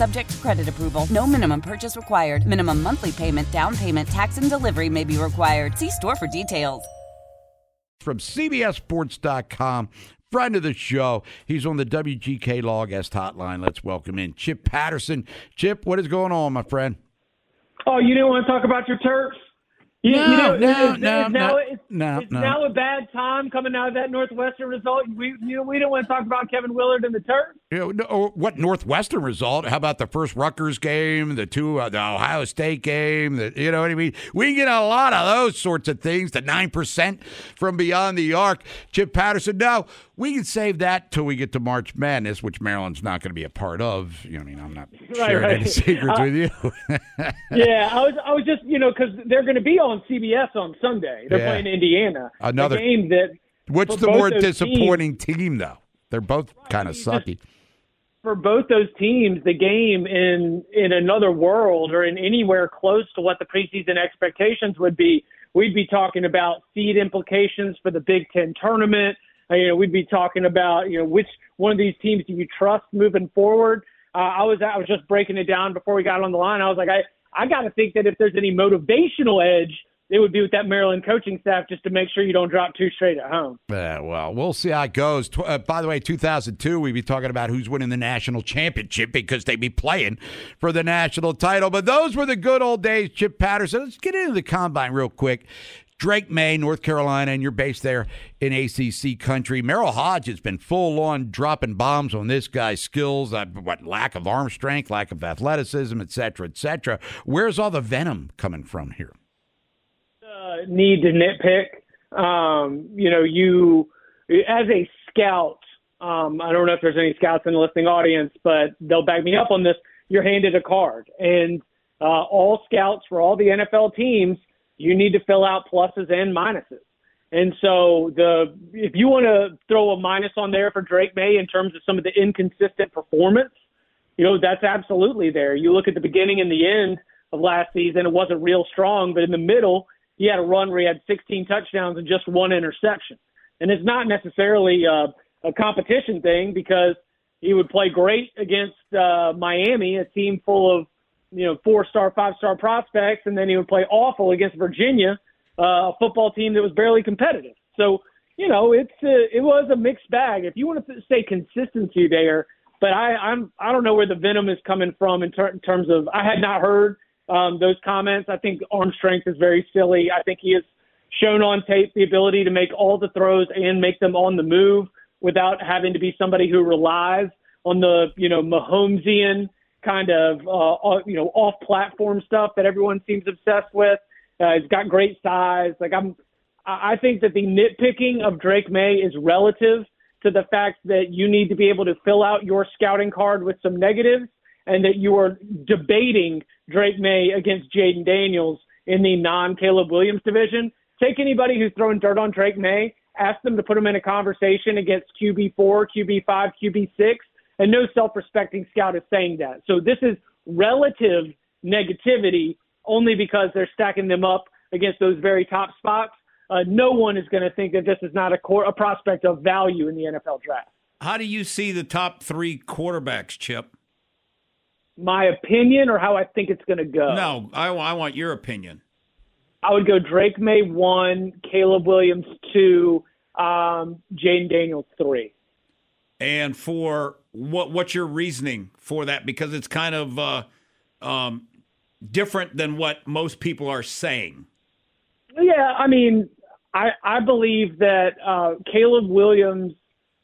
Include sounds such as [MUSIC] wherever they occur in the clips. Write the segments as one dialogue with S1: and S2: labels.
S1: Subject to credit approval. No minimum purchase required. Minimum monthly payment, down payment, tax, and delivery may be required. See store for details.
S2: From CBSSports.com, friend of the show. He's on the WGK Law Guest Hotline. Let's welcome in Chip Patterson. Chip, what is going on, my friend?
S3: Oh, you didn't want to talk about your Terps? You,
S2: no,
S3: you know,
S2: no,
S3: it's,
S2: no,
S3: it's
S2: no,
S3: now, it's,
S2: no,
S3: it's
S2: no.
S3: now a bad time coming out of that Northwestern result. We, you know, we don't want to talk about Kevin Willard and the Terps.
S2: You know, what Northwestern result? How about the first Rutgers game, the two, uh, the Ohio State game? The, you know what I mean? We get a lot of those sorts of things. The nine percent from beyond the arc. Chip Patterson. No, we can save that till we get to March Madness, which Maryland's not going to be a part of. You know, I mean, I'm not [LAUGHS] sharing
S3: right.
S2: any secrets
S3: Uh,
S2: with you. [LAUGHS]
S3: yeah, I was, I was just, you know, because they're going to be on CBS on Sunday. They're
S2: Yeah.
S3: playing Indiana.
S2: Another-
S3: game that
S2: What's the more disappointing team, though? They're both kind of
S3: you just-
S2: sucky.
S3: For both those teams, the game in in another world or in anywhere close to what the preseason expectations would be, we'd be talking about seed implications for the Big Ten tournament. Uh, you know, we'd be talking about you know which one of these teams do you trust moving forward. Uh, I was I was just breaking it down before we got on the line. I was like, I I got to think that if there's any motivational edge, it would be with that Maryland coaching staff just to make sure you don't drop two straight at home.
S2: Yeah, well, we'll see how it goes. Uh, by the way, 2002, we'd be talking about who's winning the national championship because they'd be playing for the national title. But those were the good old days, Chip Patterson. Let's get into the combine real quick. Drake Maye, North Carolina, and you're based there in ACC country. Merril Hoge has been full on dropping bombs on this guy's skills, uh, what lack of arm strength, lack of athleticism, et cetera, et cetera. Where's all the venom coming from here?
S3: Uh, need to nitpick. Um, you know, you as a scout. Um, I don't know if there's any scouts in the listening audience, but they'll back me up on this. You're handed a card, and uh, all scouts for all the NFL teams, you need to fill out pluses and minuses. And so the if you want to throw a minus on there for Drake Maye in terms of some of the inconsistent performance, you know that's absolutely there. You look at the beginning and the end of last season, it wasn't real strong, but in the middle, he had a run where he had 16 touchdowns and just one interception. And it's not necessarily a, a competition thing because he would play great against uh, Miami, a team full of you know four-star, five-star prospects, and then he would play awful against Virginia, uh, a football team that was barely competitive. So you know it's uh, it was a mixed bag. If you want to say consistency there, but I I'm I don't know where the venom is coming from in, ter- in terms of I had not heard um, those comments. I think arm strength is very silly. I think he has shown on tape the ability to make all the throws and make them on the move without having to be somebody who relies on the you know Mahomesian kind of uh, uh, you know off platform stuff that everyone seems obsessed with. Uh, he's got great size. Like I'm, I I think that the nitpicking of Drake Maye is relative to the fact that you need to be able to fill out your scouting card with some negatives and that you are debating Drake Maye against Jayden Daniels in the non Caleb Williams division. Take anybody who's throwing dirt on Drake Maye, ask them to put him in a conversation against QB4, QB5, QB6, and no self respecting scout is saying that. So this is relative negativity only because they're stacking them up against those very top spots. Uh, no one is going to think that this is not a, core, a prospect of value in the NFL draft.
S4: How do you see the top three quarterbacks, Chip?
S3: My opinion, or how I think it's going to go.
S4: No, I, I want your opinion.
S3: I would go Drake Maye one, Caleb Williams two, um, Jayden Daniels three.
S4: And for what what's your reasoning for that? Because it's kind of uh, um, different than what most people are saying.
S3: Yeah, I mean, I I believe that uh, Caleb Williams,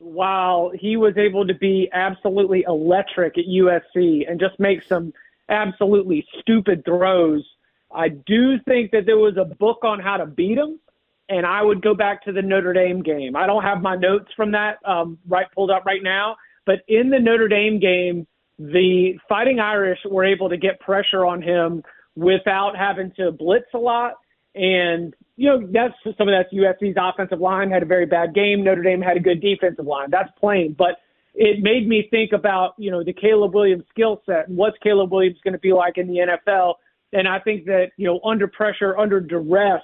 S3: while he was able to be absolutely electric at USC and just make some absolutely stupid throws. I do think that there was a book on how to beat him, and I would go back to the Notre Dame game. I don't have my notes from that um, right pulled up right now, but in the Notre Dame game, the Fighting Irish were able to get pressure on him without having to blitz a lot. And, you know, that's some of that's USC's offensive line had a very bad game. Notre Dame had a good defensive line. That's plain. But it made me think about, you know, the Caleb Williams skill set and what's Caleb Williams going to be like in the NFL. And I think that, you know, under pressure, under duress,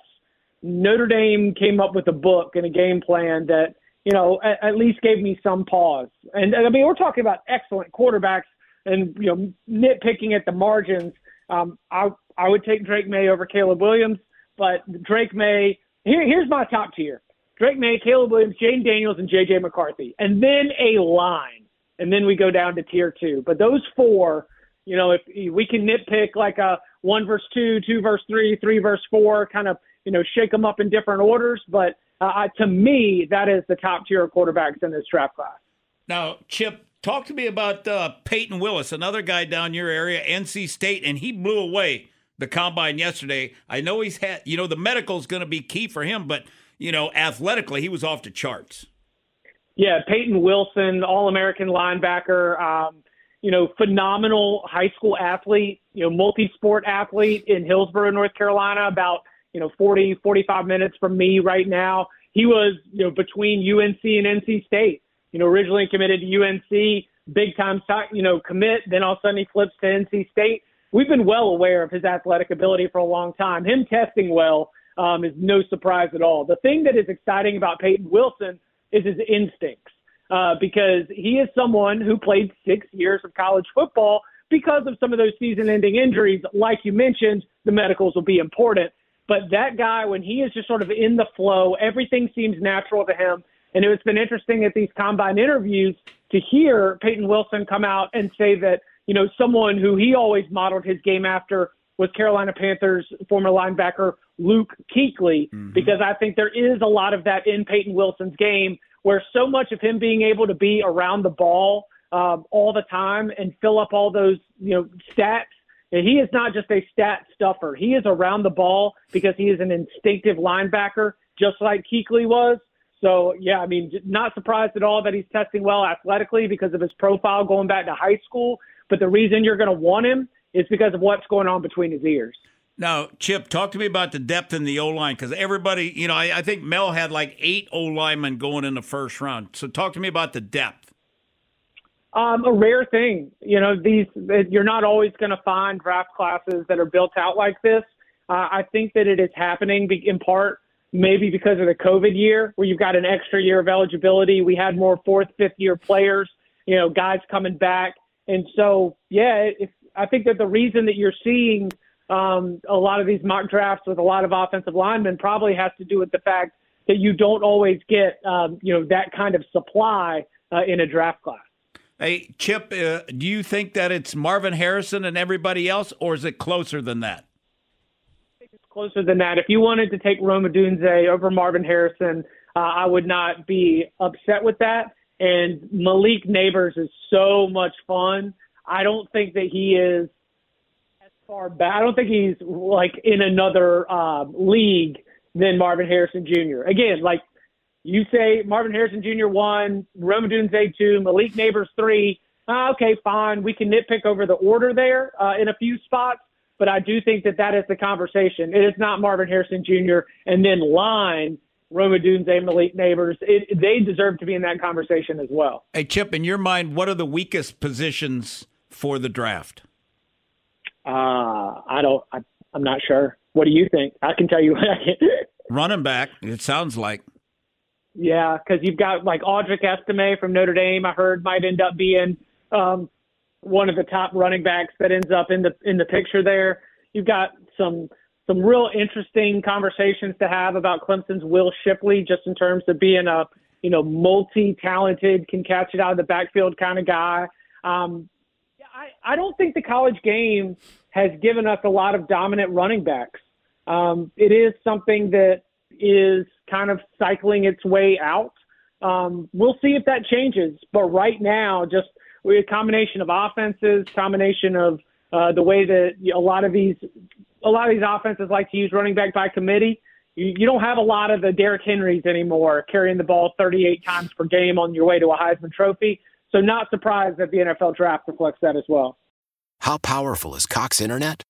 S3: Notre Dame came up with a book and a game plan that, you know, at, at least gave me some pause. And I mean, we're talking about excellent quarterbacks and, you know, nitpicking at the margins. Um, I, I would take Drake Maye over Caleb Williams, but Drake Maye. here, here's my top tier. Drake Maye, Caleb Williams, Jayden Daniels, and J.J. McCarthy, and then a line, and then we go down to tier two. But those four, you know, if we can nitpick like a one verse two, two verse three, three verse four, kind of, you know, shake them up in different orders. But uh, to me, that is the top tier of quarterbacks in this draft class.
S4: Now, Chip, talk to me about uh, Peyton Willis, another guy down your area, NC State, and he blew away the combine yesterday. I know he's had, you know, the medical is going to be key for him, but you know, athletically, he was off the charts.
S3: Yeah, Peyton Wilson, All American linebacker, um, you know, phenomenal high school athlete, you know, multi sport athlete in Hillsborough, North Carolina, about, you know, 40, 45 minutes from me right now. He was, you know, between UNC and NC State. You know, originally committed to UNC, big time, you know, commit. Then all of a sudden he flips to NC State. We've been well aware of his athletic ability for a long time. Him testing well um, is no surprise at all. The thing that is exciting about Peyton Wilson is his instincts, uh, because he is someone who played six years of college football because of some of those season-ending injuries. Like you mentioned, the medicals will be important. But that guy, when he is just sort of in the flow, everything seems natural to him. And it's been interesting at these combine interviews to hear Peyton Wilson come out and say that, you know, someone who he always modeled his game after was Carolina Panthers former linebacker Luke Kuechly, mm-hmm. because I think there is a lot of that in Peyton Wilson's game where so much of him being able to be around the ball um, all the time and fill up all those, you know, stats. And he is not just a stat stuffer. He is around the ball because he is an instinctive linebacker, just like Kuechly was. So, yeah, I mean, not surprised at all that he's testing well athletically because of his profile going back to high school. But the reason you're going to want him is because of what's going on between his ears.
S4: Now, Chip, talk to me about the depth in the O line because everybody, you know, I, I, think Mel had like eight O linemen going in the first round. So, talk to me about the depth.
S3: Um, a rare thing, you know. These you're not always going to find draft classes that are built out like this. Uh, I think that it is happening in part maybe because of the COVID year, where you've got an extra year of eligibility. We had more fourth, fifth year players, you know, guys coming back, and so yeah, I think that the reason that you're seeing um, a lot of these mock drafts with a lot of offensive linemen probably has to do with the fact that you don't always get um, you know that kind of supply uh, in a draft class.
S4: Hey, Chip, uh, do you think that it's Marvin Harrison and everybody else, or is it closer than that?
S3: Closer than that. If you wanted to take Roma Odunze over Marvin Harrison, uh, I would not be upset with that. And Malik Nabers is so much fun. I don't think that he is as far back. I don't think he's like in another uh, league than Marvin Harrison Jr. Again, like you say, Marvin Harrison Jr. one, Roma Odunze two, Malik Nabers three. Uh, okay, fine. We can nitpick over the order there uh, in a few spots, but I do think that that is the conversation. It is not Marvin Harrison Jr. and then line Rome Odunze, Malik Nabers. It, they deserve to be in that conversation as well.
S4: Hey, Chip, in your mind, what are the weakest positions for the draft?
S3: Uh, I don't. I, I'm not sure. What do you think? I can tell you. What I can. [LAUGHS]
S4: Running back. It sounds like.
S3: Yeah, because you've got like Audric Estime from Notre Dame. I heard might end up being um, one of the top running backs that ends up in the in the picture there. You've got some some real interesting conversations to have about Clemson's Will Shipley, just in terms of being a you know multi-talented, can catch it out of the backfield kind of guy. Um, I, I don't think the college game has given us a lot of dominant running backs. Um, it is something that is kind of cycling its way out. Um, we'll see if that changes. But right now, just a combination of offenses, combination of uh, the way that a lot of these a lot of these offenses like to use running back by committee. You, you don't have a lot of the Derrick Henrys anymore carrying the ball 38 times per game on your way to a Heisman Trophy. So not surprised that the NFL draft reflects that as well.
S5: How powerful is Cox Internet?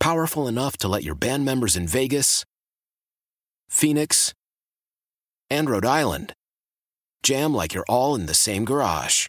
S5: Powerful enough to let your band members in Vegas, Phoenix, and Rhode Island jam like you're all in the same garage.